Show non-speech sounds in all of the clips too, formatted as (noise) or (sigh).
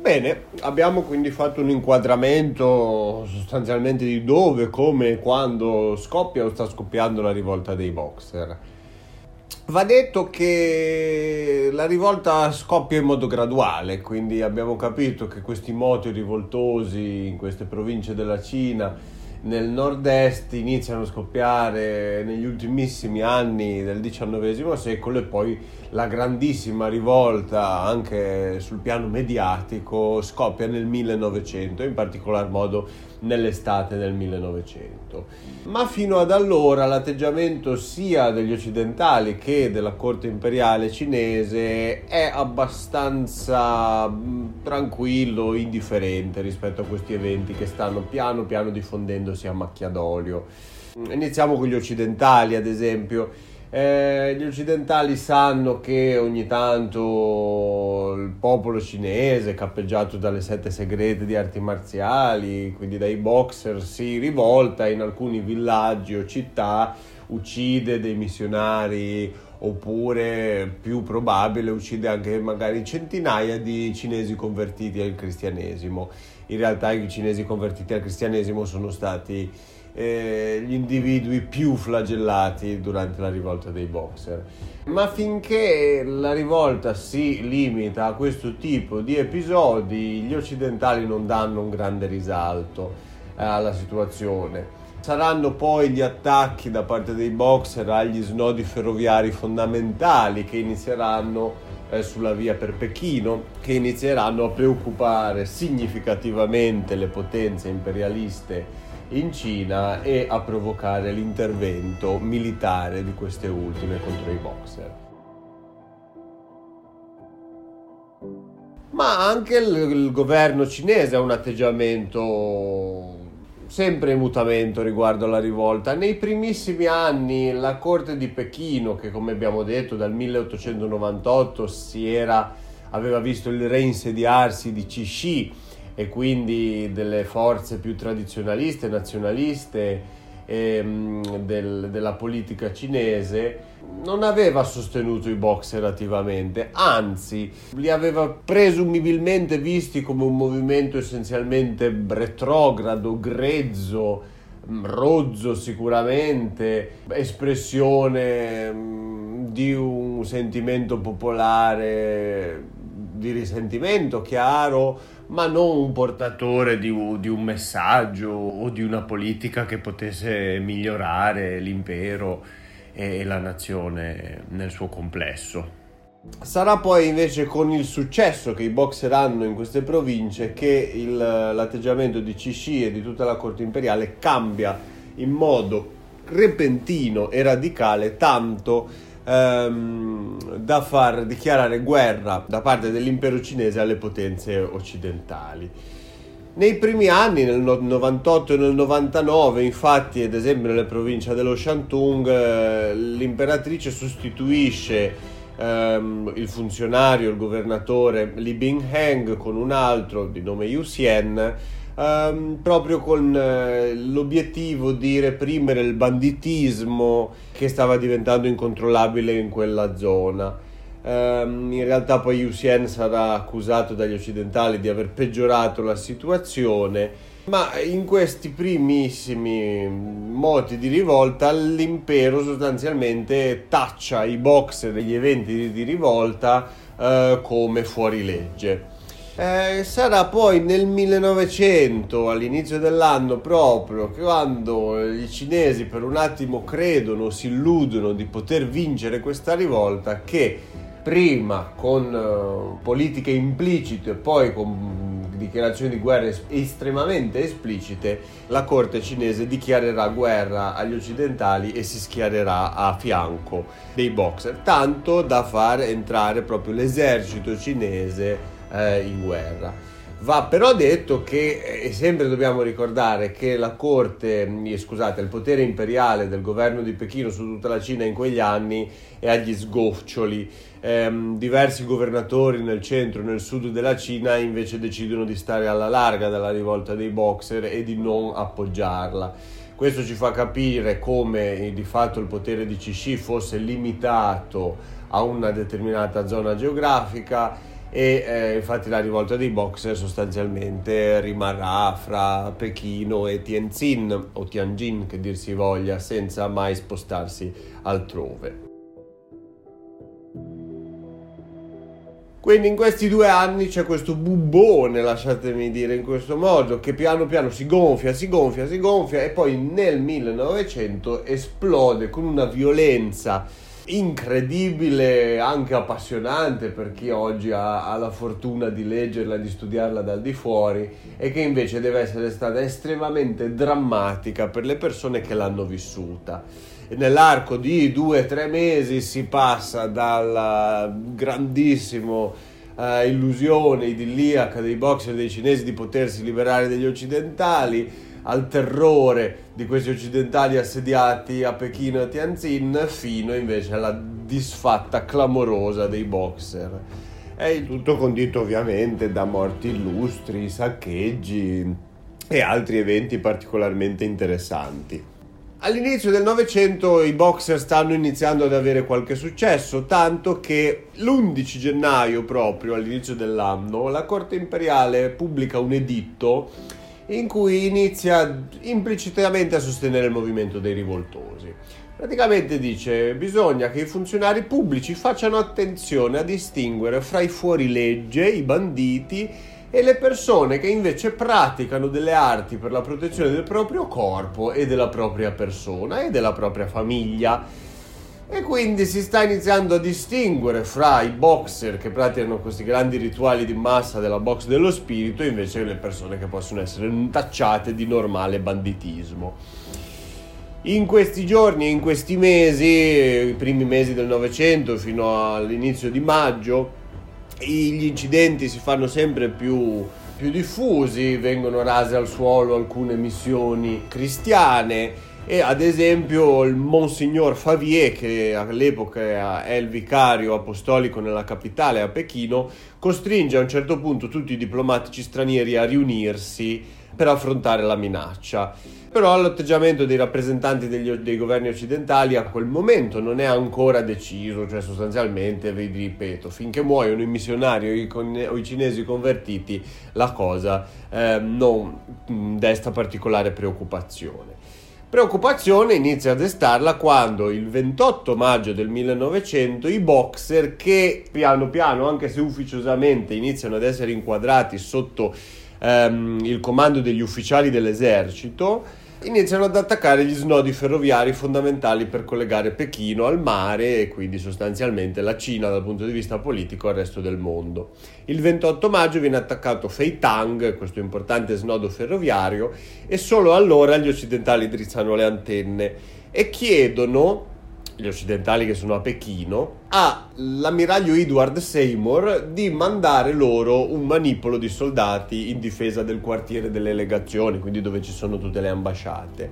Bene, abbiamo quindi fatto un inquadramento sostanzialmente di dove, come e quando scoppia o sta scoppiando la rivolta dei boxer. Va detto che la rivolta scoppia in modo graduale, quindi abbiamo capito che questi moti rivoltosi in queste province della Cina nel nord-est iniziano a scoppiare negli ultimissimi anni del XIX secolo e poi la grandissima rivolta anche sul piano mediatico scoppia nel 1900, in particolar modo nell'estate del 1900. Ma fino ad allora l'atteggiamento sia degli occidentali che della corte imperiale cinese è abbastanza mm, tranquillo, indifferente rispetto a questi eventi che stanno piano piano diffondendosi a macchia d'olio. Iniziamo con gli occidentali, ad esempio eh, gli occidentali sanno che ogni tanto il popolo cinese, cappeggiato dalle sette segrete di arti marziali, quindi dai boxer, si rivolta in alcuni villaggi o città, uccide dei missionari oppure più probabile uccide anche magari centinaia di cinesi convertiti al cristianesimo. In realtà i cinesi convertiti al cristianesimo sono stati eh, gli individui più flagellati durante la rivolta dei boxer. Ma finché la rivolta si limita a questo tipo di episodi, gli occidentali non danno un grande risalto eh, alla situazione. Saranno poi gli attacchi da parte dei boxer agli snodi ferroviari fondamentali che inizieranno eh, sulla via per Pechino, che inizieranno a preoccupare significativamente le potenze imperialiste in Cina e a provocare l'intervento militare di queste ultime contro i boxer. Ma anche il, il governo cinese ha un atteggiamento sempre in mutamento riguardo alla rivolta. Nei primissimi anni la corte di Pechino, che come abbiamo detto dal 1898 era, aveva visto il reinsediarsi di Cixi, e quindi delle forze più tradizionaliste, nazionaliste ehm, del, della politica cinese, non aveva sostenuto i boxer attivamente, anzi li aveva presumibilmente visti come un movimento essenzialmente retrogrado, grezzo, mm, rozzo sicuramente, espressione mm, di un sentimento popolare di risentimento chiaro ma non un portatore di, di, un messaggio o di una politica che potesse migliorare l'impero e la nazione nel suo complesso. Sarà poi invece con il successo che i boxer hanno in queste province che il, l'atteggiamento di Cixi e di tutta la corte imperiale cambia in modo repentino e radicale tanto ehm, da far dichiarare guerra da parte dell'impero cinese alle potenze occidentali. Nei primi anni, nel 98 e nel 99, infatti, ad esempio nelle province dello Shantung, eh, l'imperatrice sostituisce ehm, il funzionario, il governatore Li Bingheng con un altro di nome Yu Xian ehm, proprio con eh, l'obiettivo di reprimere il banditismo che stava diventando incontrollabile in quella zona. Um, in realtà poi Yucien sarà accusato dagli occidentali di aver peggiorato la situazione, ma in questi primissimi moti di rivolta l'impero sostanzialmente taccia i boxer degli eventi di rivolta uh, come fuorilegge. Eh, sarà poi nel 1900, all'inizio dell'anno proprio, quando i cinesi per un attimo credono, si illudono di poter vincere questa rivolta, che prima con uh, politiche implicite poi con dichiarazioni di guerra estremamente esplicite, la corte cinese dichiarerà guerra agli occidentali e si schiererà a fianco dei boxer, tanto da far entrare proprio l'esercito cinese eh, in guerra. Va però detto che, e eh, sempre dobbiamo ricordare che la corte, mm, scusate, il potere imperiale del governo di Pechino su tutta la Cina in quegli anni è agli sgoccioli. Eh, diversi governatori nel centro e nel sud della Cina invece decidono di stare alla larga dalla rivolta dei boxer e di non appoggiarla. Questo ci fa capire come eh, di fatto il potere di Cixi fosse limitato a una determinata zona geografica e eh, infatti la rivolta dei boxer sostanzialmente rimarrà fra Pechino e Tianjin o Tianjin che dir si voglia senza mai spostarsi altrove. Quindi in questi due anni c'è questo bubbone, lasciatemi dire in questo modo, che piano piano si gonfia, si gonfia, si gonfia e poi nel 1900 esplode con una violenza incredibile, anche appassionante per chi oggi ha, ha, la fortuna di leggerla, di studiarla dal di fuori e che invece deve essere stata estremamente drammatica per le persone che l'hanno vissuta. Nell'arco di due o tre mesi si passa dalla grandissima eh, illusione idilliaca dei boxer dei cinesi di potersi liberare dagli occidentali al terrore di questi occidentali assediati a Pechino e Tianjin fino invece alla disfatta clamorosa dei boxer. Il tutto condito ovviamente da morti illustri, saccheggi e altri eventi particolarmente interessanti. All'inizio del Novecento i boxer stanno iniziando ad avere qualche successo, tanto che l'11 gennaio proprio all'inizio dell'anno la Corte Imperiale pubblica un editto in cui inizia implicitamente a sostenere il movimento dei rivoltosi. Praticamente dice bisogna che i funzionari pubblici facciano attenzione a distinguere fra i fuorilegge, i banditi e le persone che invece praticano delle arti per la protezione del proprio corpo e della propria persona e della propria famiglia. E quindi si sta iniziando a distinguere fra i boxer che praticano questi grandi rituali di massa della box dello spirito e invece le persone che possono essere tacciate di normale banditismo. In questi giorni e in questi mesi, i primi mesi del Novecento fino all'inizio di maggio, gli incidenti si fanno sempre più, più diffusi, vengono rase al suolo alcune missioni cristiane e ad esempio il Monsignor Favier, che all'epoca è il vicario apostolico nella capitale, a Pechino, costringe a un certo punto tutti i diplomatici stranieri a riunirsi per affrontare la minaccia. Però l'atteggiamento dei rappresentanti degli, dei governi occidentali a quel momento non è ancora deciso, cioè sostanzialmente, vi ripeto, finché muoiono i missionari o i, cinesi convertiti, la cosa eh, non desta particolare preoccupazione. Preoccupazione inizia a destarla quando il 28 maggio del 1900 i boxer che piano piano, anche se ufficiosamente, iniziano ad essere inquadrati sotto ehm, il comando degli ufficiali dell'esercito, iniziano ad attaccare gli snodi ferroviari fondamentali per collegare Pechino al mare e quindi sostanzialmente la Cina dal punto di vista politico al resto del mondo. Il 28 maggio viene attaccato Feitang, questo importante snodo ferroviario, e solo allora gli occidentali drizzano le antenne e chiedono gli occidentali che sono a Pechino, all'ammiraglio Edward Seymour di mandare loro un manipolo di soldati in difesa del quartiere delle legazioni, quindi dove ci sono tutte le ambasciate.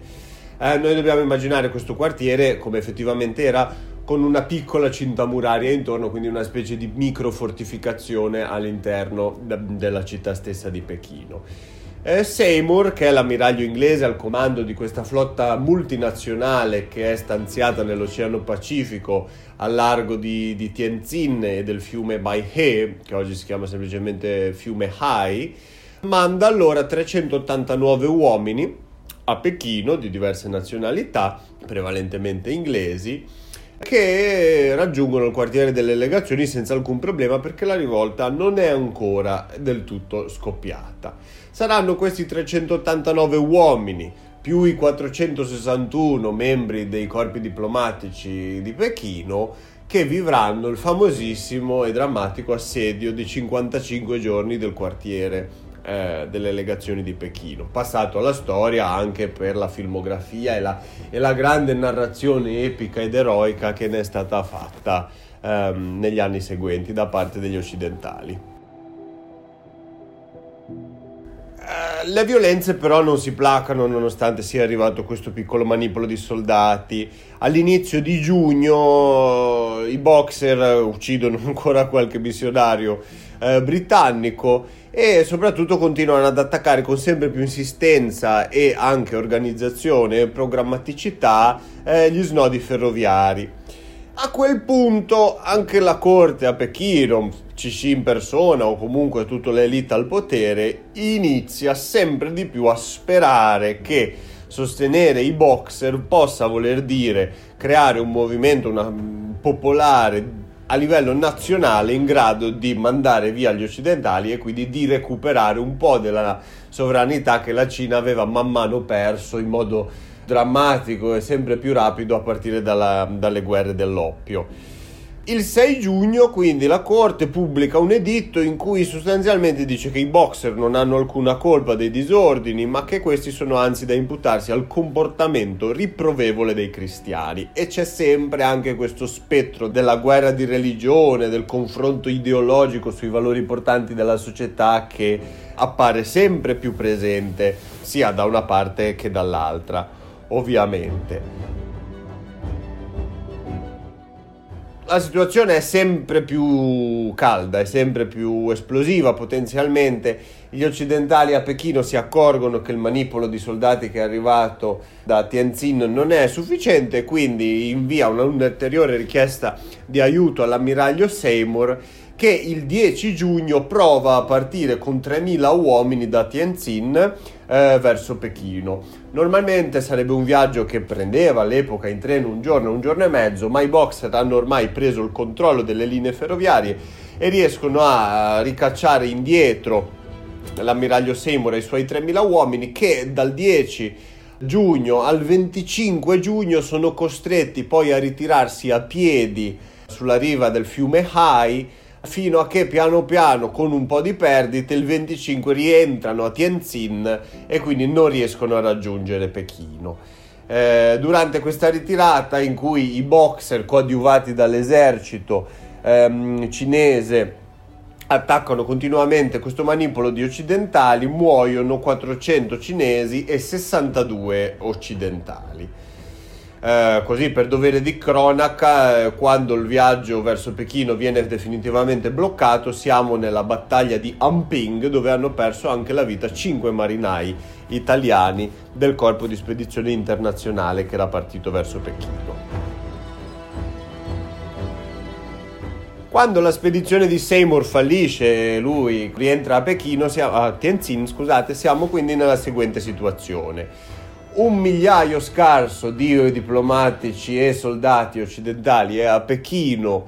Eh, noi dobbiamo immaginare questo quartiere come effettivamente era con una piccola cinta muraria intorno, quindi una specie di microfortificazione all'interno della città stessa di Pechino. Eh, Seymour, che è l'ammiraglio inglese al comando di questa flotta multinazionale che è stanziata nell'Oceano Pacifico al largo di, di Tianjin e del fiume Baihe, che oggi si chiama semplicemente fiume Hai, manda allora 389 uomini a Pechino di diverse nazionalità, prevalentemente inglesi, che raggiungono il quartiere delle legazioni senza alcun problema perché la rivolta non è ancora del tutto scoppiata. Saranno questi 389 uomini più i 461 membri dei corpi diplomatici di Pechino che vivranno il famosissimo e drammatico assedio di 55 giorni del quartiere eh, delle legazioni di Pechino, passato alla storia anche per la filmografia e la, e la grande narrazione epica ed eroica che ne è stata fatta ehm, negli anni seguenti da parte degli occidentali. Eh, le violenze però non si placano nonostante sia arrivato questo piccolo manipolo di soldati. All'inizio di giugno i boxer uccidono (laughs) ancora qualche missionario eh, britannico e soprattutto continuano ad attaccare con sempre più insistenza e anche organizzazione e programmaticità eh, gli snodi ferroviari. A quel punto anche la corte a Pechino, Cici in persona o comunque tutta l'elite al potere, inizia sempre di più a sperare che sostenere i boxer possa voler dire creare un movimento una, popolare a livello nazionale in grado di mandare via gli occidentali e quindi di recuperare un po' della sovranità che la Cina aveva man mano perso in modo drammatico e sempre più rapido a partire dalla, dalle guerre dell'oppio. Il 6 giugno quindi la Corte pubblica un editto in cui sostanzialmente dice che i boxer non hanno alcuna colpa dei disordini, ma che questi sono anzi da imputarsi al comportamento riprovevole dei cristiani. E c'è sempre anche questo spettro della guerra di religione, del confronto ideologico sui valori portanti della società che appare sempre più presente sia da una parte che dall'altra, ovviamente. La situazione è sempre più calda, è sempre più esplosiva potenzialmente. Gli occidentali a Pechino si accorgono che il manipolo di soldati che è arrivato da Tianjin non è sufficiente, quindi invia un'ulteriore richiesta di aiuto all'ammiraglio Seymour che il 10 giugno prova a partire con 3.000 uomini da Tianjin eh, verso Pechino. Normalmente sarebbe un viaggio che prendeva all'epoca in treno un giorno, un giorno e mezzo, ma i boxer hanno ormai preso il controllo delle linee ferroviarie e riescono a ricacciare indietro l'ammiraglio Seymour e i suoi 3.000 uomini che dal 10 giugno al 25 giugno sono costretti poi a ritirarsi a piedi sulla riva del fiume Hai fino a che piano piano con un po' di perdite il 25 rientrano a Tianjin e quindi non riescono a raggiungere Pechino. Eh, durante questa ritirata in cui i boxer coadiuvati dall'esercito ehm, cinese attaccano continuamente questo manipolo di occidentali, muoiono 400 cinesi e 62 occidentali. Eh, così per dovere di cronaca, eh, quando il viaggio verso Pechino viene definitivamente bloccato, siamo nella battaglia di Amping dove hanno perso anche la vita 5 marinai italiani del corpo di spedizione internazionale che era partito verso Pechino. Quando la spedizione di Seymour fallisce e lui rientra a Pechino, a Tianjin, scusate, siamo quindi nella seguente situazione un migliaio scarso di diplomatici e soldati occidentali è a Pechino,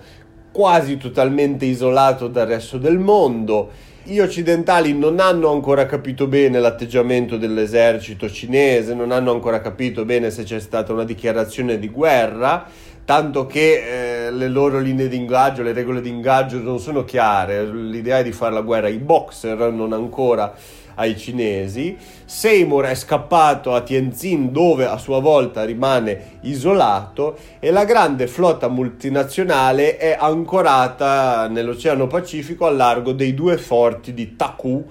quasi totalmente isolato dal resto del mondo. Gli occidentali non hanno ancora capito bene l'atteggiamento dell'esercito cinese, non hanno ancora capito bene se c'è stata una dichiarazione di guerra, tanto che eh, le loro linee di ingaggio, le regole di ingaggio non sono chiare. L'idea è di fare la guerra ai boxer, non ancora ai cinesi. Seymour è scappato a Tianjin dove a sua volta rimane isolato e la grande flotta multinazionale è ancorata nell'Oceano Pacifico al largo dei due forti di Taku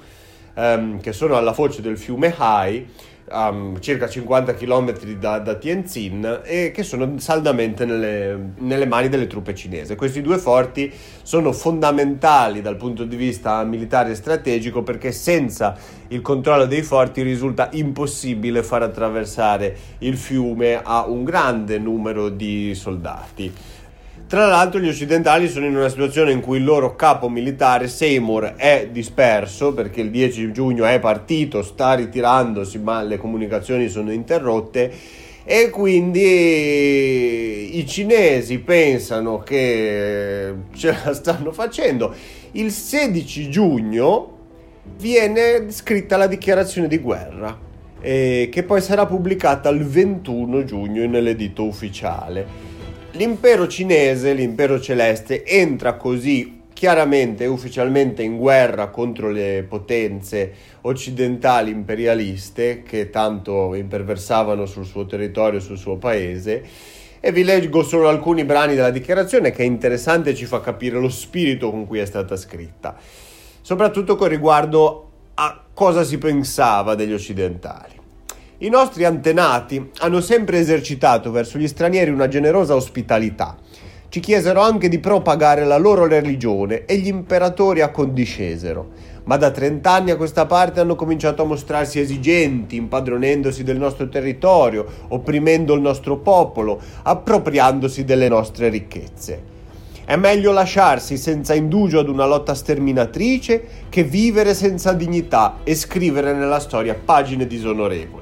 ehm, che sono alla foce del fiume Hai a circa 50 km da, da, Tianjin e che sono saldamente nelle, nelle, mani delle truppe cinesi. Questi due forti sono fondamentali dal punto di vista militare e strategico perché senza il controllo dei forti risulta impossibile far attraversare il fiume a un grande numero di soldati. Tra l'altro gli occidentali sono in una situazione in cui il loro capo militare Seymour è disperso perché il 10 giugno è partito, sta ritirandosi ma le comunicazioni sono interrotte e quindi i cinesi pensano che ce la stanno facendo. Il 16 giugno viene scritta la dichiarazione di guerra eh, che poi sarà pubblicata il 21 giugno nell'edito ufficiale. L'impero cinese, l'impero celeste, entra così chiaramente e ufficialmente in guerra contro le potenze occidentali imperialiste che tanto imperversavano sul suo territorio, sul suo paese. E vi leggo solo alcuni brani della dichiarazione che è interessante e ci fa capire lo spirito con cui è stata scritta, soprattutto con riguardo a cosa si pensava degli occidentali. I nostri antenati hanno sempre esercitato verso gli stranieri una generosa ospitalità. Ci chiesero anche di propagare la loro religione e gli imperatori accondiscesero, ma da 30 anni a questa parte hanno cominciato a mostrarsi esigenti, impadronendosi del nostro territorio, opprimendo il nostro popolo, appropriandosi delle nostre ricchezze. È meglio lasciarsi senza indugio ad una lotta sterminatrice che vivere senza dignità e scrivere nella storia pagine disonorevoli.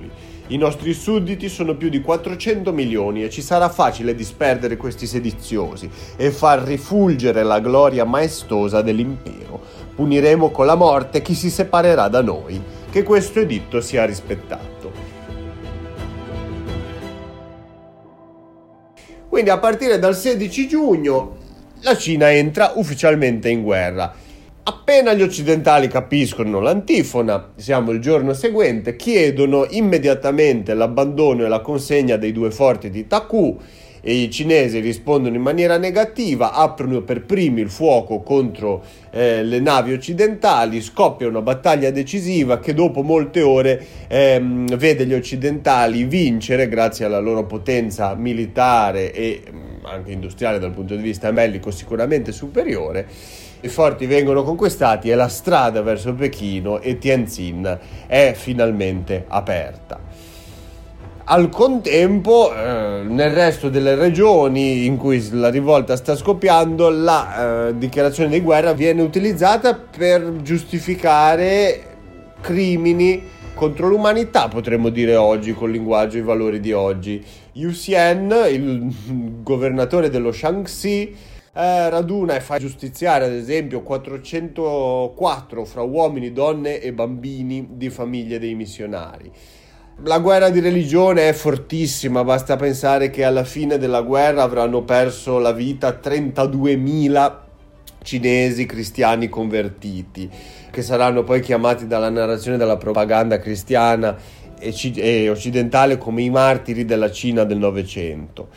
I nostri sudditi sono più di 400 milioni e ci sarà facile disperdere questi sediziosi e far rifulgere la gloria maestosa dell'impero. Puniremo con la morte chi si separerà da noi. Che questo editto sia rispettato. Quindi a partire dal 16 giugno la Cina entra ufficialmente in guerra. Appena gli occidentali capiscono l'antifona, siamo il giorno seguente, chiedono immediatamente l'abbandono e la consegna dei due forti di Taku e i cinesi rispondono in maniera negativa, aprono per primi il fuoco contro eh, le navi occidentali, scoppia una battaglia decisiva che dopo molte ore ehm, vede gli occidentali vincere grazie alla loro potenza militare e anche industriale dal punto di vista bellico sicuramente superiore. I forti vengono conquistati e la strada verso Pechino e Tianjin è finalmente aperta. Al contempo, eh, nel resto delle regioni in cui la rivolta sta scoppiando, la eh, dichiarazione di guerra viene utilizzata per giustificare crimini contro l'umanità, potremmo dire oggi, con il linguaggio e i valori di oggi. Yu Xian, il (laughs) governatore dello Shaanxi, eh, raduna e fa giustiziare ad esempio 404 fra uomini, donne e bambini di famiglie dei missionari. La guerra di religione è fortissima, basta pensare che alla fine della guerra avranno perso la vita 32.000 cinesi cristiani convertiti, che saranno poi chiamati dalla narrazione della propaganda cristiana e, occidentale come i martiri della Cina del Novecento.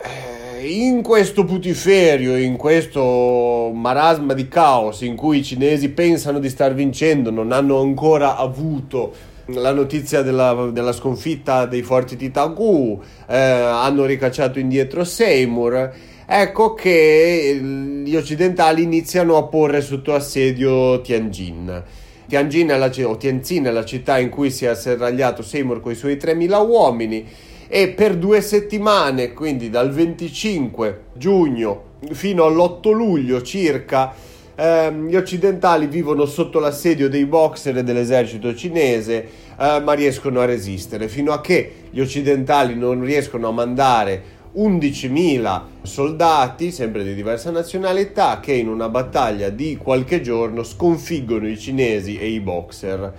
Eh, in questo putiferio, in questo marasma di caos in cui i cinesi pensano di star vincendo, non hanno ancora avuto la notizia della, della, sconfitta dei forti di Tagu, eh, hanno ricacciato indietro Seymour. Ecco che gli occidentali iniziano a porre sotto assedio Tianjin. Tianjin è la, o Tianjin è la città in cui si è asserragliato Seymour con i suoi 3.000 uomini e per due settimane, quindi dal 25 giugno fino all'8 luglio circa, ehm, gli occidentali vivono sotto l'assedio dei boxer e dell'esercito cinese, eh, ma riescono a resistere fino a che gli occidentali non riescono a mandare 11.000 soldati, sempre di diversa nazionalità, che in una battaglia di qualche giorno sconfiggono i cinesi e i boxer.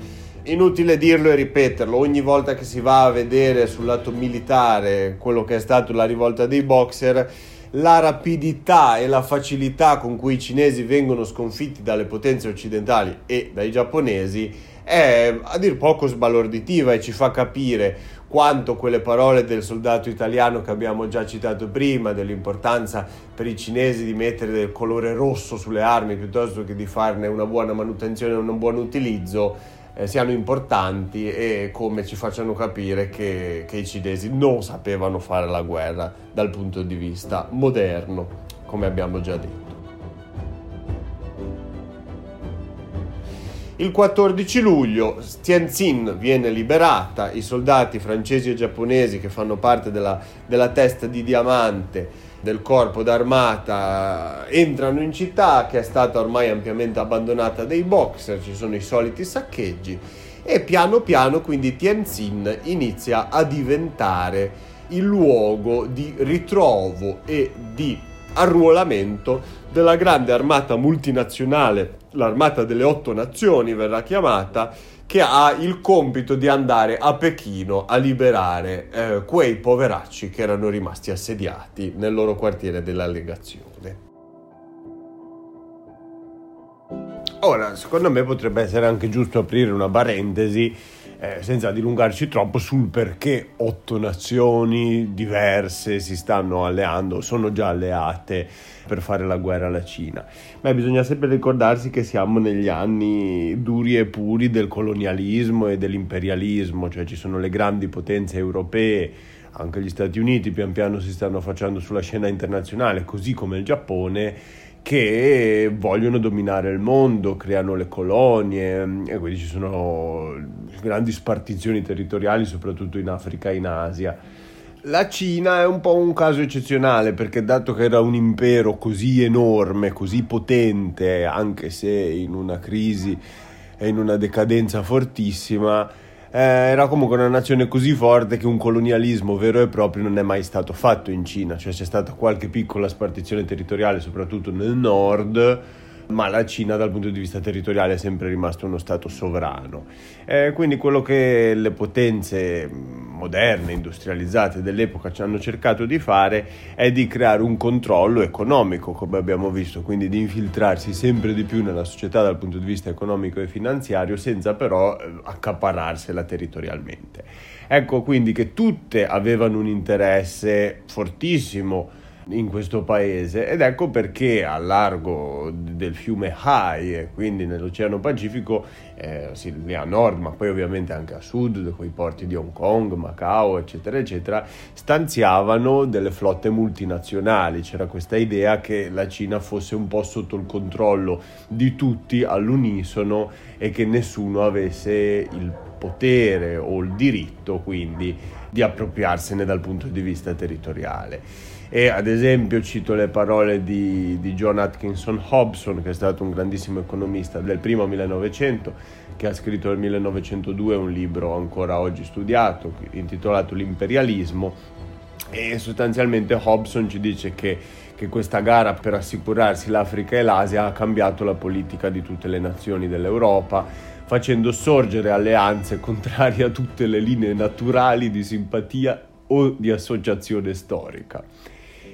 Inutile dirlo e ripeterlo, ogni volta che si va a vedere sul lato militare quello che è stato la rivolta dei boxer, la rapidità e la facilità con cui i cinesi vengono sconfitti dalle potenze occidentali e dai giapponesi è a dir poco sbalorditiva e ci fa capire quanto quelle parole del soldato italiano che abbiamo già citato prima, dell'importanza per i cinesi di mettere del colore rosso sulle armi piuttosto che di farne una buona manutenzione e un buon utilizzo, eh, siano importanti e come ci facciano capire che, che i cinesi non sapevano fare la guerra dal punto di vista moderno, come abbiamo già detto. Il 14 luglio Tianjin viene liberata, i soldati francesi e giapponesi che fanno parte della, della testa di diamante del corpo d'armata entrano in città che è stata ormai ampiamente abbandonata dai boxer, ci sono i soliti saccheggi e piano piano quindi Tianjin inizia a diventare il luogo di ritrovo e di arruolamento della grande armata multinazionale, l'armata delle otto nazioni verrà chiamata, che ha il compito di andare a Pechino a liberare eh, quei poveracci che erano rimasti assediati nel loro quartiere della legazione. Ora, secondo me potrebbe essere anche giusto aprire una parentesi eh, senza dilungarci troppo sul perché otto nazioni diverse si stanno alleando, sono già alleate per fare la guerra alla Cina. Ma bisogna sempre ricordarsi che siamo negli anni duri e puri del colonialismo e dell'imperialismo, cioè ci sono le grandi potenze europee, anche gli Stati Uniti pian piano si stanno facendo sulla scena internazionale, così come il Giappone che vogliono dominare il mondo, creano le colonie e quindi ci sono grandi spartizioni territoriali soprattutto in Africa e in Asia. La Cina è un po' un caso eccezionale perché dato che era un impero così enorme, così potente, anche se in una crisi e in una decadenza fortissima, eh, era comunque una nazione così forte che un colonialismo vero e proprio non è mai stato fatto in Cina, cioè c'è stata qualche piccola spartizione territoriale soprattutto nel nord, ma la Cina dal punto di vista territoriale è sempre rimasto uno stato sovrano. Eh, quindi quello che le potenze moderne, industrializzate dell'epoca ci hanno cercato di fare è di creare un controllo economico, come abbiamo visto, quindi di infiltrarsi sempre di più nella società dal punto di vista economico e finanziario, senza però eh, accaparrarsela territorialmente. Ecco quindi che tutte avevano un interesse fortissimo in questo paese ed ecco perché a largo del fiume Hai quindi nell'Oceano Pacifico, eh, sì, lì a nord ma poi ovviamente anche a sud, con i porti di Hong Kong, Macao eccetera eccetera, stanziavano delle flotte multinazionali, c'era questa idea che la Cina fosse un po' sotto il controllo di tutti all'unisono e che nessuno avesse il potere o il diritto quindi di appropriarsene dal punto di vista territoriale. E ad esempio cito le parole di, di, John Atkinson Hobson che è stato un grandissimo economista del primo 1900 che ha scritto nel 1902 un libro ancora oggi studiato intitolato L'imperialismo. E sostanzialmente Hobson ci dice che, che questa gara per assicurarsi l'Africa e l'Asia ha cambiato la politica di tutte le nazioni dell'Europa facendo sorgere alleanze (laughs) contrarie a tutte le linee naturali di simpatia o di associazione storica.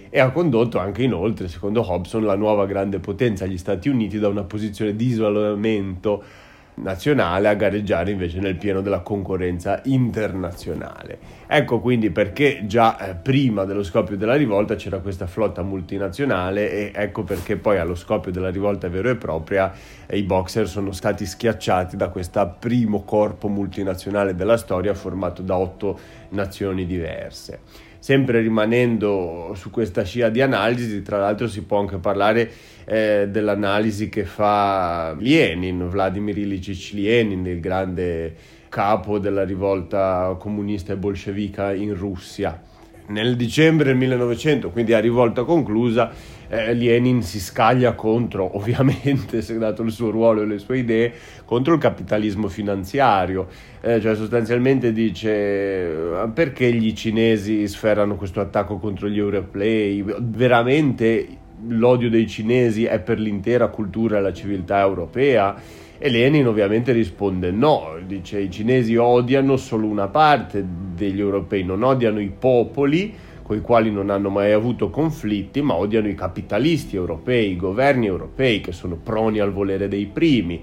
E ha condotto anche inoltre, secondo Hobson, la nuova grande potenza, gli Stati Uniti, da una posizione di isolamento nazionale a gareggiare invece nel pieno della concorrenza internazionale. Ecco quindi perché già eh, prima dello scoppio della rivolta c'era questa flotta multinazionale e ecco perché poi allo scoppio della rivolta vera e propria eh, i boxer sono stati schiacciati da questo primo corpo multinazionale della storia formato da otto nazioni diverse sempre rimanendo su questa scia di analisi, tra l'altro si può anche parlare eh, dell'analisi che fa Lenin, Vladimir Ilyich Lenin, il grande capo della rivolta comunista e bolscevica in Russia. Nel dicembre del 1900, quindi a rivolta conclusa, eh, Lenin si scaglia contro, (laughs) ovviamente, se dato il suo ruolo e le sue idee, contro il capitalismo finanziario, eh, cioè sostanzialmente dice perché gli cinesi sferrano questo attacco contro gli europei, veramente l'odio dei cinesi è per l'intera cultura e la civiltà europea? E Lenin ovviamente risponde no, dice i cinesi odiano solo una parte degli europei, non odiano i popoli, con i quali non hanno mai avuto conflitti, ma odiano i capitalisti europei, i governi europei che sono proni al volere dei primi.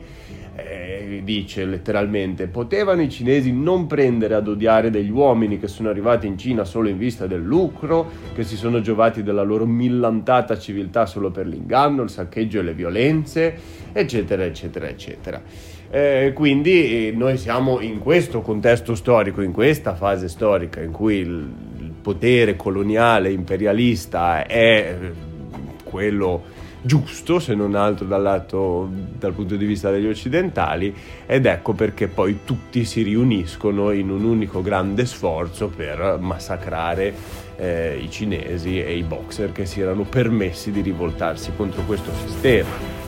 Eh, dice letteralmente, potevano i cinesi non prendere ad odiare degli uomini che sono arrivati in Cina solo in vista del lucro, che si sono giovati della loro millantata civiltà solo per l'inganno, il saccheggio e le violenze, eccetera, eccetera, eccetera. Eh, quindi eh, noi siamo in questo contesto storico, in questa fase storica in cui il, potere coloniale imperialista è eh, quello giusto, se non altro dal, lato, dal punto di vista degli occidentali, ed ecco perché poi tutti si riuniscono in un unico grande sforzo per massacrare eh, i cinesi e i boxer che si erano permessi di rivoltarsi contro questo sistema.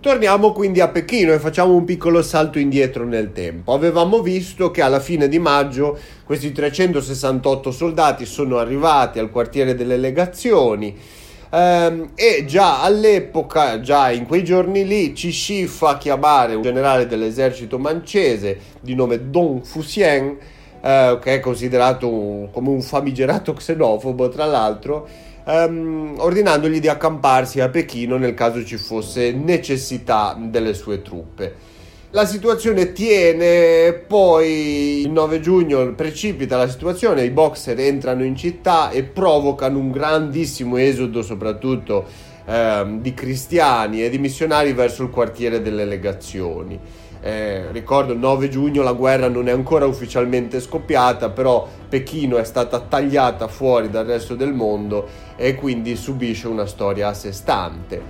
Torniamo quindi a Pechino e facciamo un piccolo salto indietro nel tempo. Avevamo visto che alla fine di maggio questi 368 soldati sono arrivati al quartiere delle legazioni ehm, e già all'epoca, già in quei giorni lì, Cixi fa chiamare un generale dell'esercito mancese di nome Dong Fusien, eh, che è considerato un, come un famigerato xenofobo tra l'altro, um, ordinandogli di accamparsi a Pechino nel caso ci fosse necessità delle sue truppe. La situazione tiene, poi il 9 giugno precipita la situazione, i boxer entrano in città e provocano un grandissimo esodo soprattutto ehm, di cristiani e di missionari verso il quartiere delle legazioni. Eh, ricordo il 9 giugno la guerra non è ancora ufficialmente scoppiata, però Pechino è stata tagliata fuori dal resto del mondo e quindi subisce una storia a sé stante.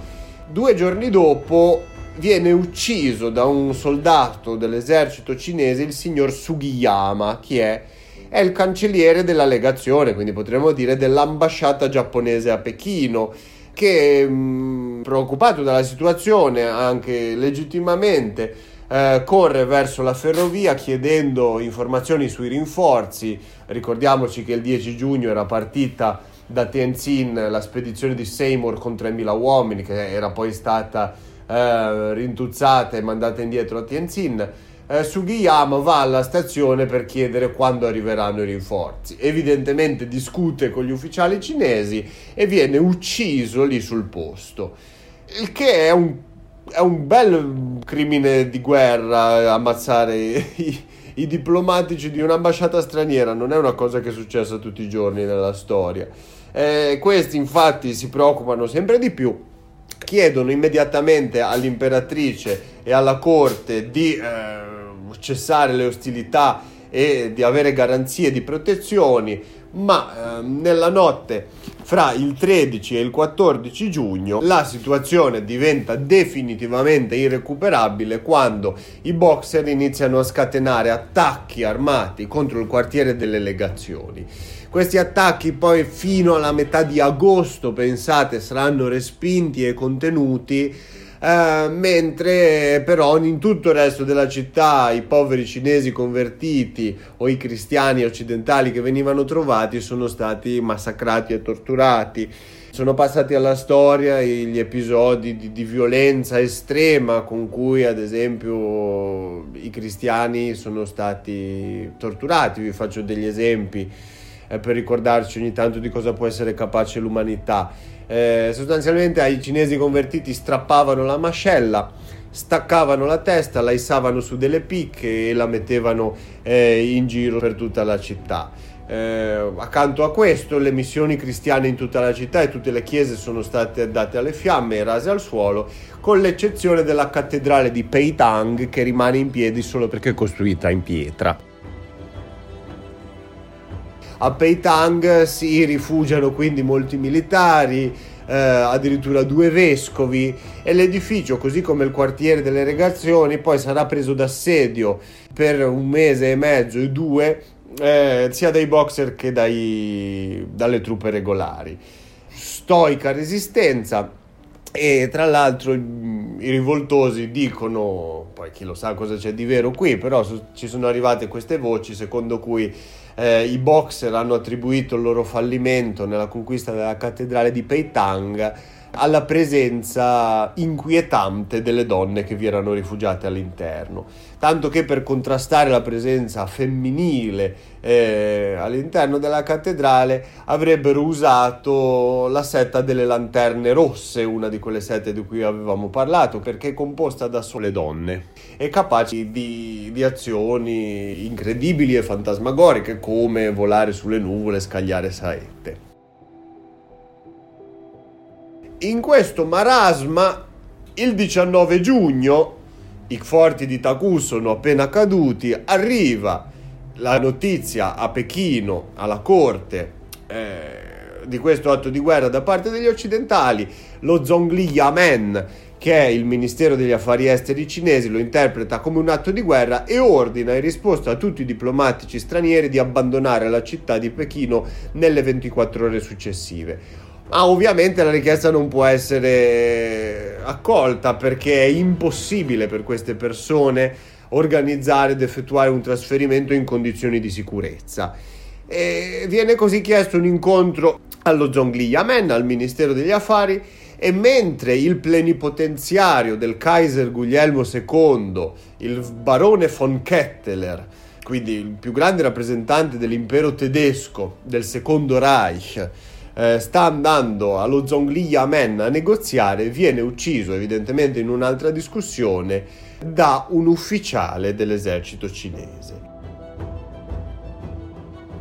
Due giorni dopo viene ucciso da un soldato dell'esercito cinese il signor Sugiyama, che è, è il cancelliere della legazione, quindi potremmo dire dell'ambasciata giapponese a Pechino che mh, preoccupato dalla situazione anche legittimamente eh, corre verso la ferrovia chiedendo informazioni sui rinforzi. Ricordiamoci che il 10 giugno era partita da Tianjin la spedizione di Seymour con 3.000 uomini che era poi stata eh, rintuzzata e mandata indietro a Tianjin. Eh, Sugiyama va alla stazione per chiedere quando arriveranno i rinforzi. Evidentemente discute con gli ufficiali cinesi e viene ucciso lì sul posto. Il che è un è un bel crimine di guerra ammazzare i, i, diplomatici di un'ambasciata straniera, non è una cosa che è successa tutti i giorni nella storia. Eh, questi infatti si preoccupano sempre di più, chiedono immediatamente all'imperatrice e alla corte di eh, cessare le ostilità e di avere garanzie di protezioni, ma eh, nella notte fra il 13 e il 14 giugno la situazione diventa definitivamente irrecuperabile quando i boxer iniziano a scatenare attacchi armati contro il quartiere delle legazioni. Questi attacchi poi fino alla metà di agosto, pensate, saranno respinti e contenuti Uh, mentre però in tutto il resto della città i poveri cinesi convertiti o i cristiani occidentali che venivano trovati sono stati massacrati e torturati. Sono passati alla storia gli episodi di, di violenza estrema con cui ad esempio i cristiani sono stati torturati. Vi faccio degli esempi eh, per ricordarci ogni tanto di cosa può essere capace l'umanità eh, sostanzialmente ai cinesi convertiti strappavano la mascella, staccavano la testa, la issavano su delle picche e la mettevano eh, in giro per tutta la città. Eh, accanto a questo le missioni cristiane in tutta la città e tutte le chiese sono state date alle fiamme e rase al suolo, con l'eccezione della cattedrale di Peitang che rimane in piedi solo perché è costruita in pietra. A Peitang si rifugiano quindi molti militari, eh, addirittura due vescovi e l'edificio, così come il quartiere delle regazioni, poi sarà preso d'assedio per un mese e mezzo e due, eh, sia dai boxer che dai, dalle truppe regolari. Stoica resistenza e tra l'altro i rivoltosi dicono, poi chi lo sa cosa c'è di vero qui, però ci sono arrivate queste voci secondo cui eh, i boxer hanno attribuito il loro fallimento nella conquista della cattedrale di Peitang alla presenza inquietante delle donne che vi erano rifugiate all'interno. Tanto che per contrastare la presenza femminile eh, all'interno della cattedrale avrebbero usato la setta delle lanterne rosse, una di quelle sette di cui avevamo parlato, perché è composta da sole donne e capaci di, di azioni incredibili e fantasmagoriche come volare sulle nuvole e scagliare saette. In questo marasma, il 19 giugno, i forti di Taku sono appena caduti, arriva la notizia a Pechino, alla corte, eh, di questo atto di guerra da parte degli occidentali, lo Zhongli Yamen, che è il Ministero degli Affari Esteri cinesi, lo interpreta come un atto di guerra e ordina in risposta a tutti i diplomatici stranieri di abbandonare la città di Pechino nelle 24 ore successive. Ma ovviamente la richiesta non può essere accolta perché è impossibile per queste persone organizzare ed effettuare un trasferimento in condizioni di sicurezza. E viene così chiesto un incontro allo Zhongli Yamen, al Ministero degli Affari, e mentre il plenipotenziario del Kaiser Guglielmo II, il barone von Ketteler, quindi il più grande rappresentante dell'impero tedesco del secondo Reich, eh, sta andando allo Zhongli Yamen a negoziare, viene ucciso evidentemente in un'altra discussione da un ufficiale dell'esercito cinese.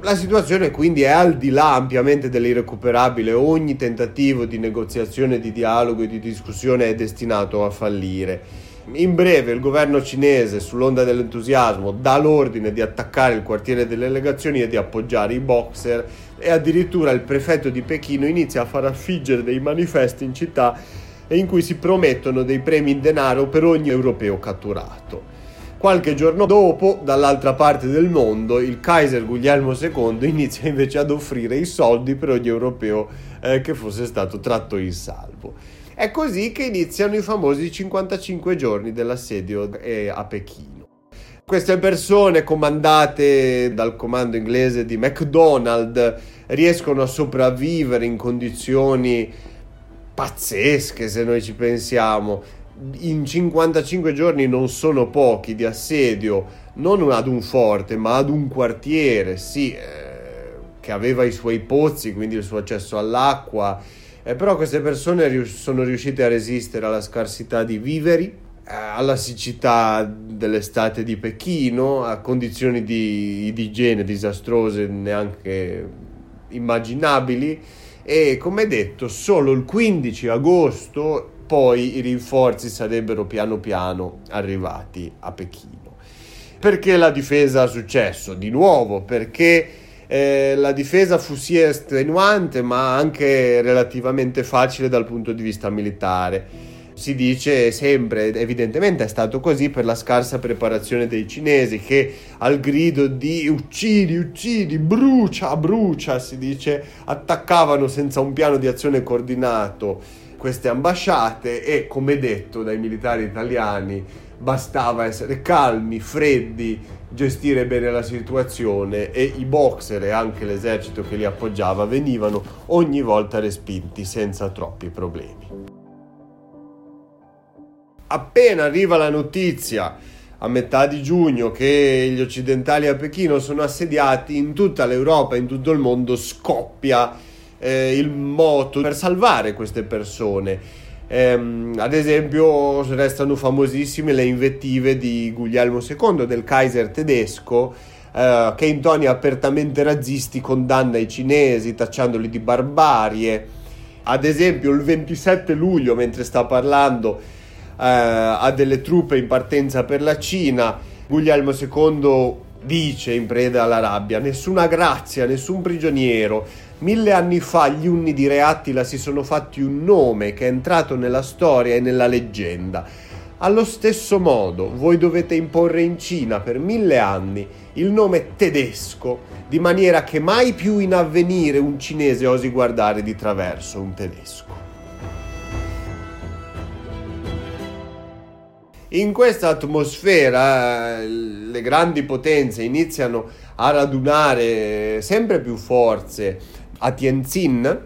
La situazione quindi è al di là ampiamente dell'irrecuperabile, ogni tentativo di negoziazione, di dialogo e di discussione è destinato a fallire. In breve, il governo cinese, sull'onda dell'entusiasmo, dà l'ordine di attaccare il quartiere delle legazioni e di appoggiare i boxer e addirittura il prefetto di Pechino inizia a far affiggere dei manifesti in città in cui si promettono dei premi in denaro per ogni europeo catturato. Qualche giorno dopo, dall'altra parte del mondo, il Kaiser Guglielmo II inizia invece ad offrire i soldi per ogni europeo eh, che fosse stato tratto in salvo. È così che iniziano i famosi 55 giorni dell'assedio eh, a Pechino. Queste persone comandate dal comando inglese di MacDonald riescono a sopravvivere in condizioni pazzesche se noi ci pensiamo. In 55 giorni non sono pochi di assedio, non ad un forte, ma ad un quartiere, sì, eh, che aveva i suoi pozzi, quindi il suo accesso all'acqua, eh, però queste persone rius- sono riuscite a resistere alla scarsità di viveri, alla siccità dell'estate di Pechino, a condizioni di, di igiene disastrose neanche immaginabili e come detto solo il 15 agosto poi i rinforzi sarebbero piano piano arrivati a Pechino. Perché la difesa ha successo? Di nuovo perché eh, la difesa fu sia estenuante ma anche relativamente facile dal punto di vista militare. Si dice sempre, evidentemente è stato così per la scarsa preparazione dei cinesi che al grido di uccidi, uccidi, brucia, brucia, si dice, attaccavano senza un piano di azione coordinato queste ambasciate e come detto dai militari italiani bastava essere calmi, freddi, gestire bene la situazione e i boxer e anche l'esercito che li appoggiava venivano ogni volta respinti senza troppi problemi. Appena arriva la notizia a metà di giugno che gli occidentali a Pechino sono assediati in tutta l'Europa, in tutto il mondo scoppia eh, il moto per salvare queste persone Ehm, ad esempio restano famosissime le invettive di Guglielmo II, del Kaiser tedesco, eh, che in toni apertamente razzisti condanna i cinesi tacciandoli di barbarie. Ad esempio il 27 luglio, mentre sta parlando eh, a delle truppe in partenza per la Cina, Guglielmo II dice in preda alla rabbia, nessuna grazia, nessun prigioniero, Mille anni fa gli unni di Re Attila si sono fatti un nome che è entrato nella storia e nella leggenda. Allo stesso modo, voi dovete imporre in Cina per mille anni il nome tedesco, di maniera che mai più in avvenire un cinese osi guardare di traverso un tedesco. In questa atmosfera eh, le grandi potenze iniziano a radunare sempre più forze a Tianjin,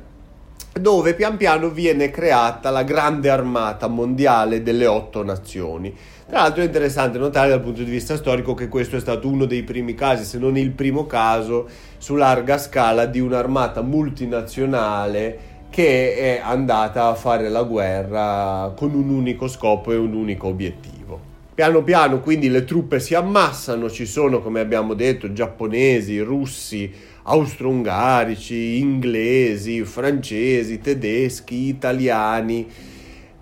dove pian piano viene creata la grande armata mondiale delle otto nazioni. Tra l'altro è interessante notare dal punto di vista storico che questo è stato uno dei primi casi, se non il primo caso, su larga scala di un'armata multinazionale che è andata a fare la guerra con un unico scopo e un unico obiettivo. Piano piano quindi le truppe si ammassano, ci sono come abbiamo detto giapponesi, russi, austro-ungarici, inglesi, francesi, tedeschi, italiani.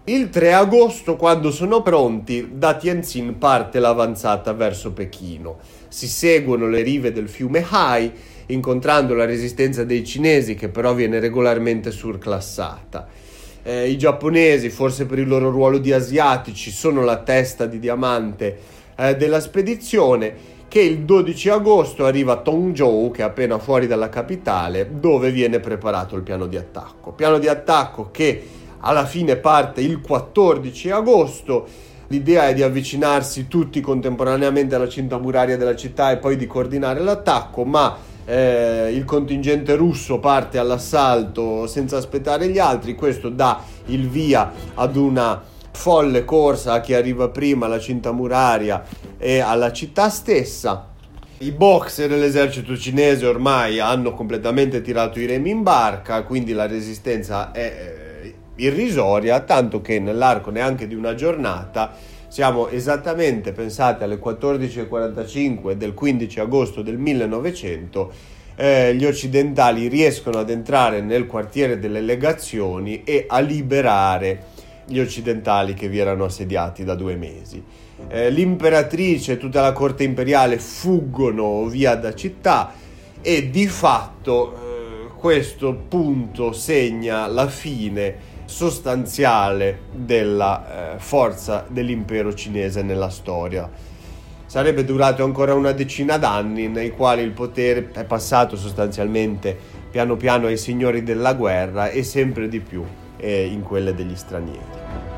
Il 3 agosto, quando sono pronti, da Tianjin parte l'avanzata verso Pechino. Si seguono le rive del fiume Hai, incontrando la resistenza dei cinesi che però viene regolarmente surclassata. Eh, I giapponesi, forse per il loro ruolo di asiatici, sono la testa di diamante eh, della spedizione che il 12 agosto arriva a Tongzhou, che è appena fuori dalla capitale, dove viene preparato il piano di attacco. Piano di attacco che alla fine parte il 14 agosto. L'idea è di avvicinarsi tutti contemporaneamente alla cinta muraria della città e poi di coordinare l'attacco, ma eh, il contingente russo parte all'assalto senza aspettare gli altri. Questo dà il via ad una folle corsa a chi arriva prima alla cinta muraria e alla città stessa. I boxer dell'esercito cinese ormai hanno completamente tirato i remi in barca, quindi la resistenza è eh, irrisoria, tanto che nell'arco neanche di una giornata siamo esattamente, pensate, alle 14.45 del 15 agosto del 1900, eh, gli occidentali riescono ad entrare nel quartiere delle legazioni e a liberare gli occidentali che vi erano assediati da due mesi. Eh, l'imperatrice e tutta la corte imperiale fuggono via da città e di fatto eh, questo punto segna la fine sostanziale della eh, forza dell'impero cinese nella storia. Sarebbe durato ancora una decina d'anni nei quali il potere è passato sostanzialmente piano piano ai signori della guerra e sempre di più eh, in quelle degli stranieri.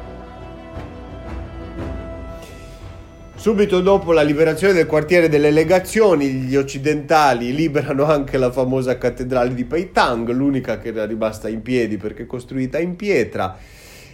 Subito dopo la liberazione del quartiere delle legazioni, gli occidentali liberano anche la famosa cattedrale di Peitang, l'unica che era rimasta in piedi perché costruita in pietra.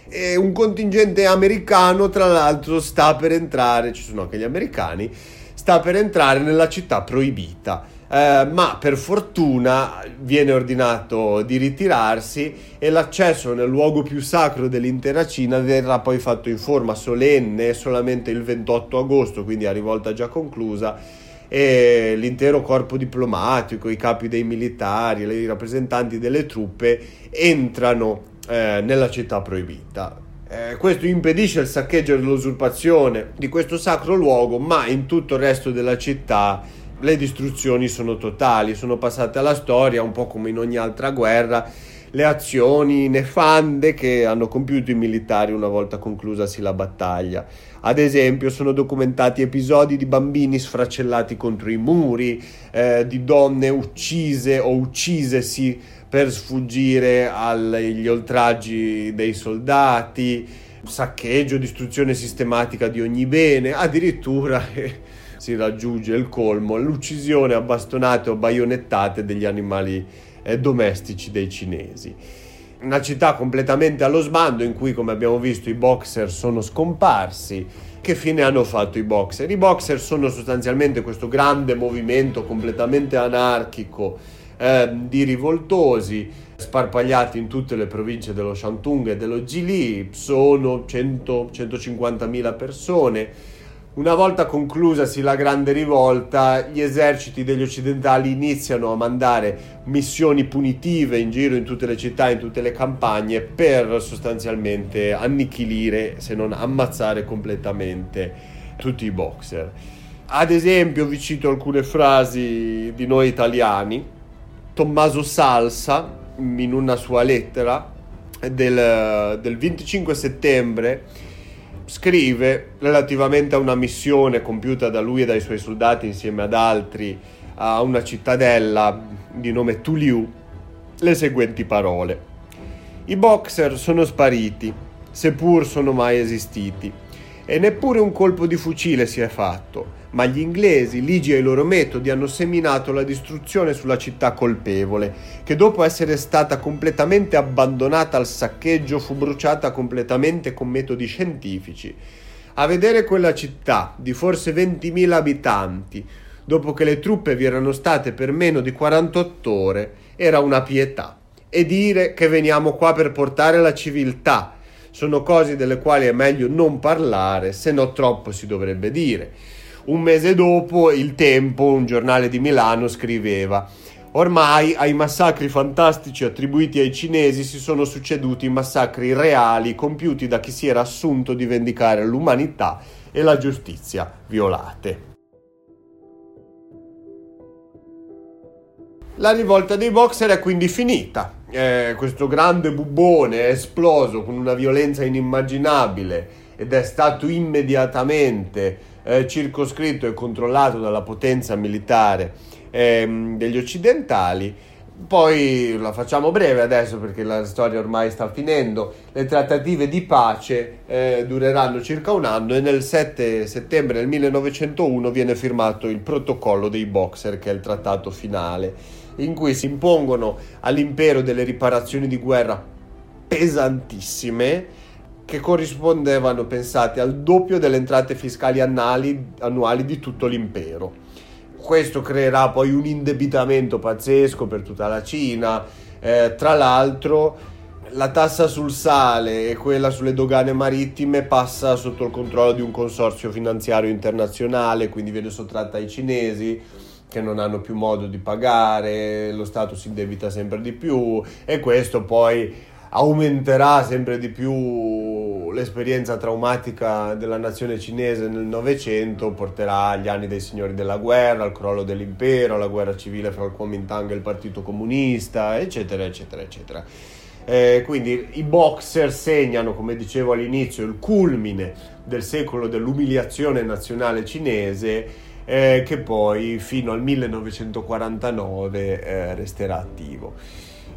E un contingente americano, tra l'altro, sta per entrare, ci sono anche gli americani, sta per entrare nella città proibita eh, ma per fortuna viene ordinato di ritirarsi e l'accesso nel luogo più sacro dell'intera Cina verrà poi fatto in forma solenne solamente il 28 agosto, quindi a rivolta già conclusa e l'intero corpo diplomatico, i capi dei militari, i rappresentanti delle truppe entrano eh, nella città proibita. Eh, questo impedisce il saccheggio e l'usurpazione di questo sacro luogo, ma in tutto il resto della città le distruzioni sono totali, sono passate alla storia, un po' come in ogni altra guerra, le azioni nefande che hanno compiuto i militari una volta conclusasi la battaglia. Ad esempio sono documentati episodi di bambini sfracellati contro i muri, eh, di donne uccise o uccisesi per sfuggire agli oltraggi dei soldati, saccheggio, distruzione sistematica di ogni bene, addirittura si raggiunge il colmo, l'uccisione a bastonate o baionettate degli animali eh, domestici dei cinesi. Una città completamente allo sbando in cui, come abbiamo visto, i boxer sono scomparsi. Che fine hanno fatto i boxer? I boxer sono sostanzialmente questo grande movimento completamente anarchico eh, di rivoltosi sparpagliati in tutte le province dello Shantung e dello Jili, sono 100-150 mila persone una volta conclusasi la grande rivolta, gli eserciti degli occidentali iniziano a mandare missioni punitive in giro in tutte le città, in tutte le campagne, per sostanzialmente annichilire, se non ammazzare completamente tutti i boxer. Ad esempio, vi cito alcune frasi di noi italiani. Tommaso Salsa, in una sua lettera del, del 25 settembre, scrive relativamente a una missione compiuta da lui e dai suoi soldati insieme ad altri a una cittadella di nome Tuliu le seguenti parole. I boxer sono spariti, seppur sono mai esistiti, e neppure un colpo di fucile si è fatto ma gli inglesi, ligi ai loro metodi, hanno seminato la distruzione sulla città colpevole, che dopo essere stata completamente abbandonata al saccheggio fu bruciata completamente con metodi scientifici. A vedere quella città di forse 20.000 abitanti, dopo che le truppe vi erano state per meno di 48 ore, era una pietà. E dire che veniamo qua per portare la civiltà sono cose delle quali è meglio non parlare, se no troppo si dovrebbe dire. Un mese dopo il Tempo, un giornale di Milano, scriveva Ormai ai massacri fantastici attribuiti ai cinesi si sono succeduti massacri reali compiuti da chi si era assunto di vendicare l'umanità e la giustizia violate. La rivolta dei boxer è quindi finita. Eh, questo grande bubone è esploso con una violenza inimmaginabile ed è stato immediatamente eh, circoscritto e controllato dalla potenza militare eh, degli occidentali. Poi la facciamo breve adesso perché la storia ormai sta finendo. Le trattative di pace eh, dureranno circa un anno e nel 7 settembre del 1901 viene firmato il protocollo dei Boxer, che è il trattato finale, in cui si impongono all'impero delle riparazioni di guerra pesantissime che corrispondevano, pensate, al doppio delle entrate fiscali annuali, annuali di tutto l'impero. Questo creerà poi un indebitamento pazzesco per tutta la Cina. Eh, tra l'altro, la tassa sul sale e quella sulle dogane marittime passa sotto il controllo di un consorzio finanziario internazionale, quindi viene sottratta ai cinesi che non hanno più modo di pagare, lo Stato si indebita sempre di più e questo poi aumenterà sempre di più l'esperienza traumatica della nazione cinese nel Novecento porterà agli anni dei signori della guerra, al crollo dell'impero, alla guerra civile fra il Kuomintang e il Partito Comunista, eccetera, eccetera, eccetera. Eh, quindi i boxer segnano, come dicevo all'inizio, il culmine del secolo dell'umiliazione nazionale cinese eh, che poi fino al 1949 eh, resterà attivo.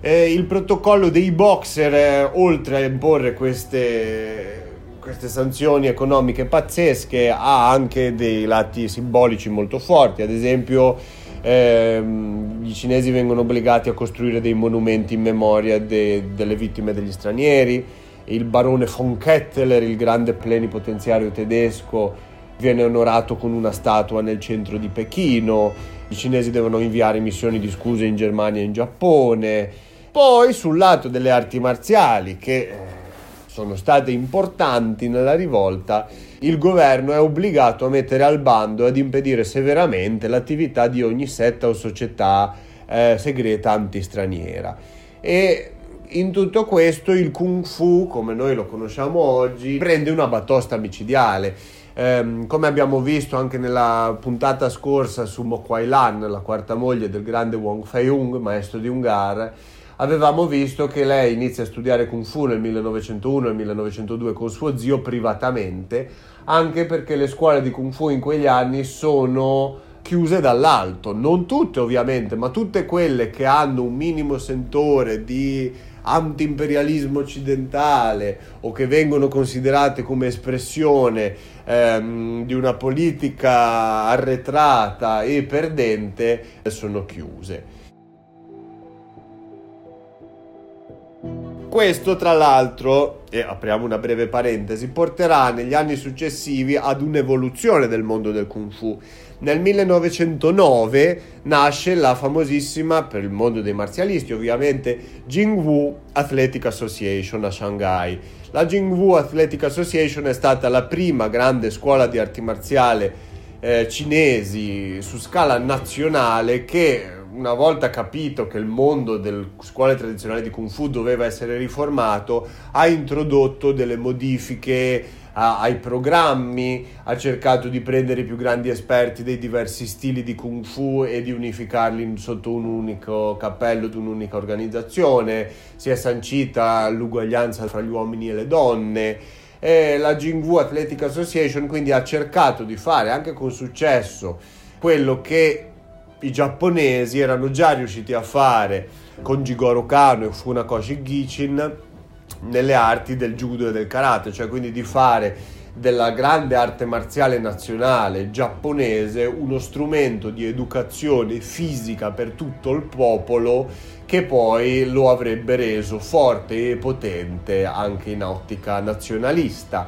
Eh, il protocollo dei boxer, eh, oltre a imporre queste, queste sanzioni economiche pazzesche, ha anche dei lati simbolici molto forti, ad esempio ehm, i cinesi vengono obbligati a costruire dei monumenti in memoria de, delle vittime degli stranieri, il barone von Ketteler, il grande plenipotenziario tedesco, viene onorato con una statua nel centro di Pechino, i cinesi devono inviare missioni di scuse in Germania e in Giappone, poi sul lato delle arti marziali, che eh, sono state importanti nella rivolta, il governo è obbligato a mettere al bando e ad impedire severamente l'attività di ogni setta o società eh, segreta antistraniera. E in tutto questo il kung fu, come noi lo conosciamo oggi, prende una batosta micidiale. Eh, come abbiamo visto anche nella puntata scorsa su Mo Kwai Lan, la quarta moglie del grande Wong Fei-hung, maestro di Ungar, avevamo visto che lei inizia a studiare Kung Fu nel 1901 e 1902 con suo zio privatamente, anche perché le scuole di Kung Fu in quegli anni sono chiuse dall'alto, non tutte ovviamente, ma tutte quelle che hanno un minimo sentore di anti-imperialismo occidentale o che vengono considerate come espressione ehm, di una politica arretrata e perdente sono chiuse. Questo, tra l'altro, e apriamo una breve parentesi, porterà negli anni successivi ad un'evoluzione del mondo del Kung Fu. Nel 1909 nasce la famosissima, per il mondo dei marzialisti ovviamente, Jingwu Athletic Association a Shanghai. La Jingwu Athletic Association è stata la prima grande scuola di arti marziali eh, cinesi su scala nazionale che una volta capito che il mondo delle scuole tradizionali di Kung Fu doveva essere riformato, ha introdotto delle modifiche a, ai programmi, ha cercato di prendere i più grandi esperti dei diversi stili di Kung Fu e di unificarli sotto un unico cappello di un'unica organizzazione, si è sancita l'uguaglianza tra gli uomini e le donne. E la Jingwu Athletic Association quindi ha cercato di fare anche con successo quello che i giapponesi erano già riusciti a fare con Jigoro Kano e Funakoshi Gichin nelle arti del judo e del karate, cioè quindi di fare della grande arte marziale nazionale giapponese uno strumento di educazione fisica per tutto il popolo che poi lo avrebbe reso forte e potente anche in ottica nazionalista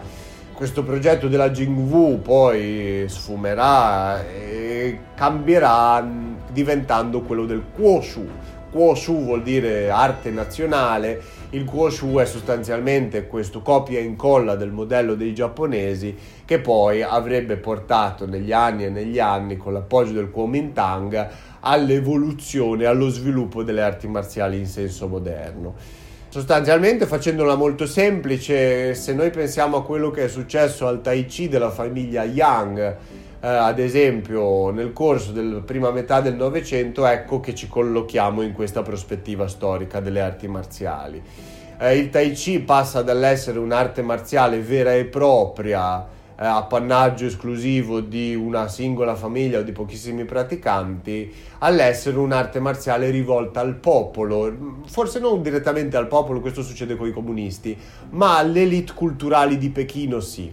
questo progetto della Jingwu poi sfumerà e cambierà diventando quello del Kuoshu. Kuoshu vuol dire arte nazionale, il Kuoshu è sostanzialmente questo copia e incolla del modello dei giapponesi che poi avrebbe portato negli anni e negli anni con l'appoggio del Kuomintang all'evoluzione, allo sviluppo delle arti marziali in senso moderno. Sostanzialmente, facendola molto semplice, se noi pensiamo a quello che è successo al Tai Chi della famiglia Yang, eh, ad esempio nel corso della prima metà del Novecento, ecco che ci collochiamo in questa prospettiva storica delle arti marziali. Eh, il Tai Chi passa dall'essere un'arte marziale vera e propria, eh, appannaggio esclusivo di una singola famiglia o di pochissimi praticanti, all'essere un'arte marziale rivolta al popolo, forse non direttamente al popolo, questo succede con i comunisti, ma alle elite culturali di Pechino sì.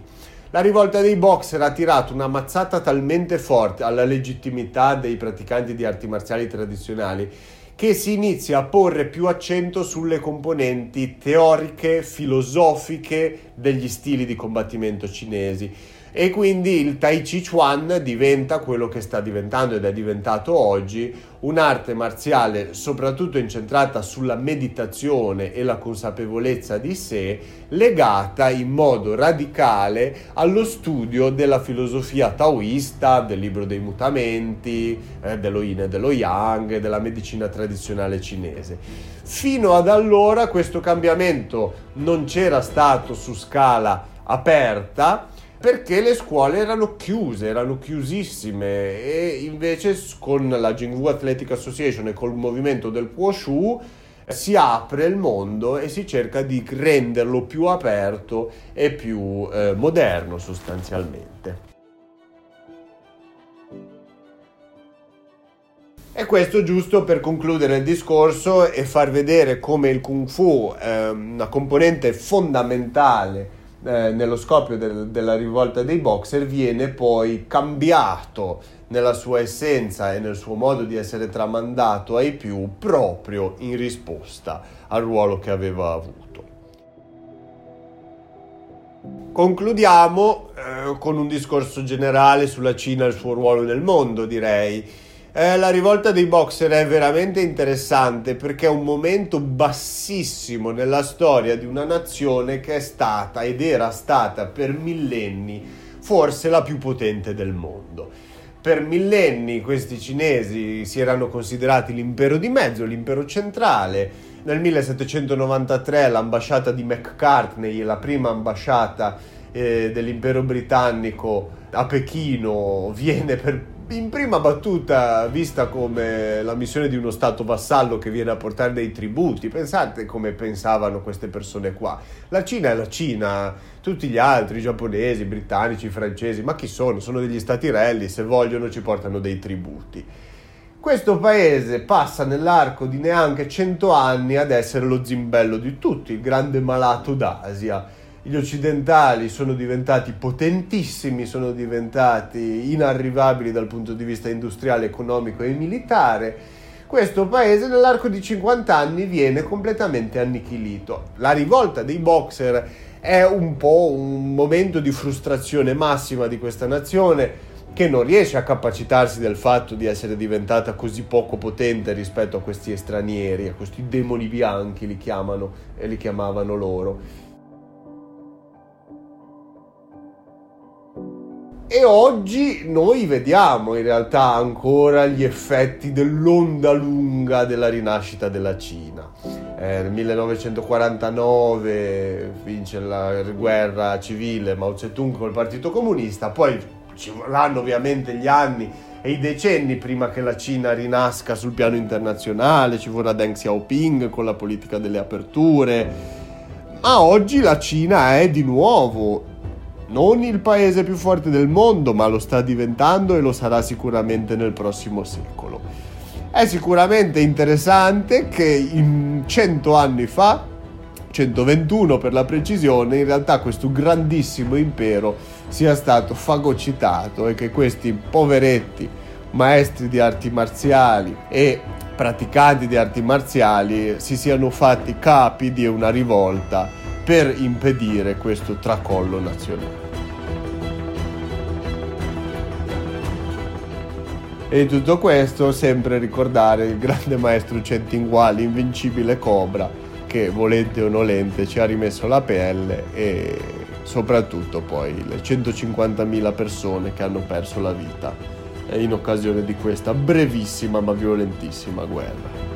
La rivolta dei boxer ha tirato una mazzata talmente forte alla legittimità dei praticanti di arti marziali tradizionali che si inizia a porre più accento sulle componenti teoriche, filosofiche degli stili di combattimento cinesi. E quindi il Tai Chi Chuan diventa quello che sta diventando ed è diventato oggi un'arte marziale soprattutto incentrata sulla meditazione e la consapevolezza di sé, legata in modo radicale allo studio della filosofia taoista, del libro dei mutamenti, eh, dello yin e dello yang, della medicina tradizionale cinese. Fino ad allora questo cambiamento non c'era stato su scala aperta, perché le scuole erano chiuse, erano chiusissime e invece con la Jingwu Athletic Association e col movimento del Wushu si apre il mondo e si cerca di renderlo più aperto e più eh, moderno sostanzialmente. E questo giusto per concludere il discorso e far vedere come il Kung Fu è una componente fondamentale eh, nello scoppio del, della rivolta dei boxer viene poi cambiato nella sua essenza e nel suo modo di essere tramandato ai più proprio in risposta al ruolo che aveva avuto. Concludiamo eh, con un discorso generale sulla Cina e il suo ruolo nel mondo, direi. Eh, la rivolta dei boxer è veramente interessante perché è un momento bassissimo nella storia di una nazione che è stata ed era stata per millenni forse la più potente del mondo. Per millenni questi cinesi si erano considerati l'impero di mezzo, l'impero centrale. Nel 1793 l'ambasciata di McCartney, la prima ambasciata eh, dell'impero britannico a Pechino, viene per in prima battuta vista come la missione di uno stato vassallo che viene a portare dei tributi. Pensate come pensavano queste persone qua. La Cina è la Cina, tutti gli altri, i giapponesi, i britannici, i francesi, ma chi sono? Sono degli stati relli, se vogliono ci portano dei tributi. Questo paese passa nell'arco di neanche cento anni ad essere lo zimbello di tutti, il grande malato d'Asia gli occidentali sono diventati potentissimi, sono diventati inarrivabili dal punto di vista industriale, economico e militare. Questo paese nell'arco di 50 anni viene completamente annichilito. La rivolta dei boxer è un po' un momento di frustrazione massima di questa nazione che non riesce a capacitarsi del fatto di essere diventata così poco potente rispetto a questi stranieri, a questi demoni bianchi li chiamano e li chiamavano loro. E oggi noi vediamo in realtà ancora gli effetti dell'onda lunga della rinascita della Cina. Eh, nel 1949 vince la guerra civile Mao Zedong col Partito Comunista, poi ci vorranno ovviamente gli anni e i decenni prima che la Cina rinasca sul piano internazionale, ci vorrà Deng Xiaoping con la politica delle aperture, ma oggi la Cina è di nuovo non il paese più forte del mondo, ma lo sta diventando e lo sarà sicuramente nel prossimo secolo. È sicuramente interessante che in 100 anni fa, 121 per la precisione, in realtà questo grandissimo impero sia stato fagocitato e che questi poveretti maestri di arti marziali e praticanti di arti marziali si siano fatti capi di una rivolta per impedire questo tracollo nazionale. E tutto questo sempre ricordare il grande maestro Centinguali, invincibile Cobra, che volente o nolente ci ha rimesso la pelle e soprattutto poi le 150.000 persone che hanno perso la vita in occasione di questa brevissima ma violentissima guerra.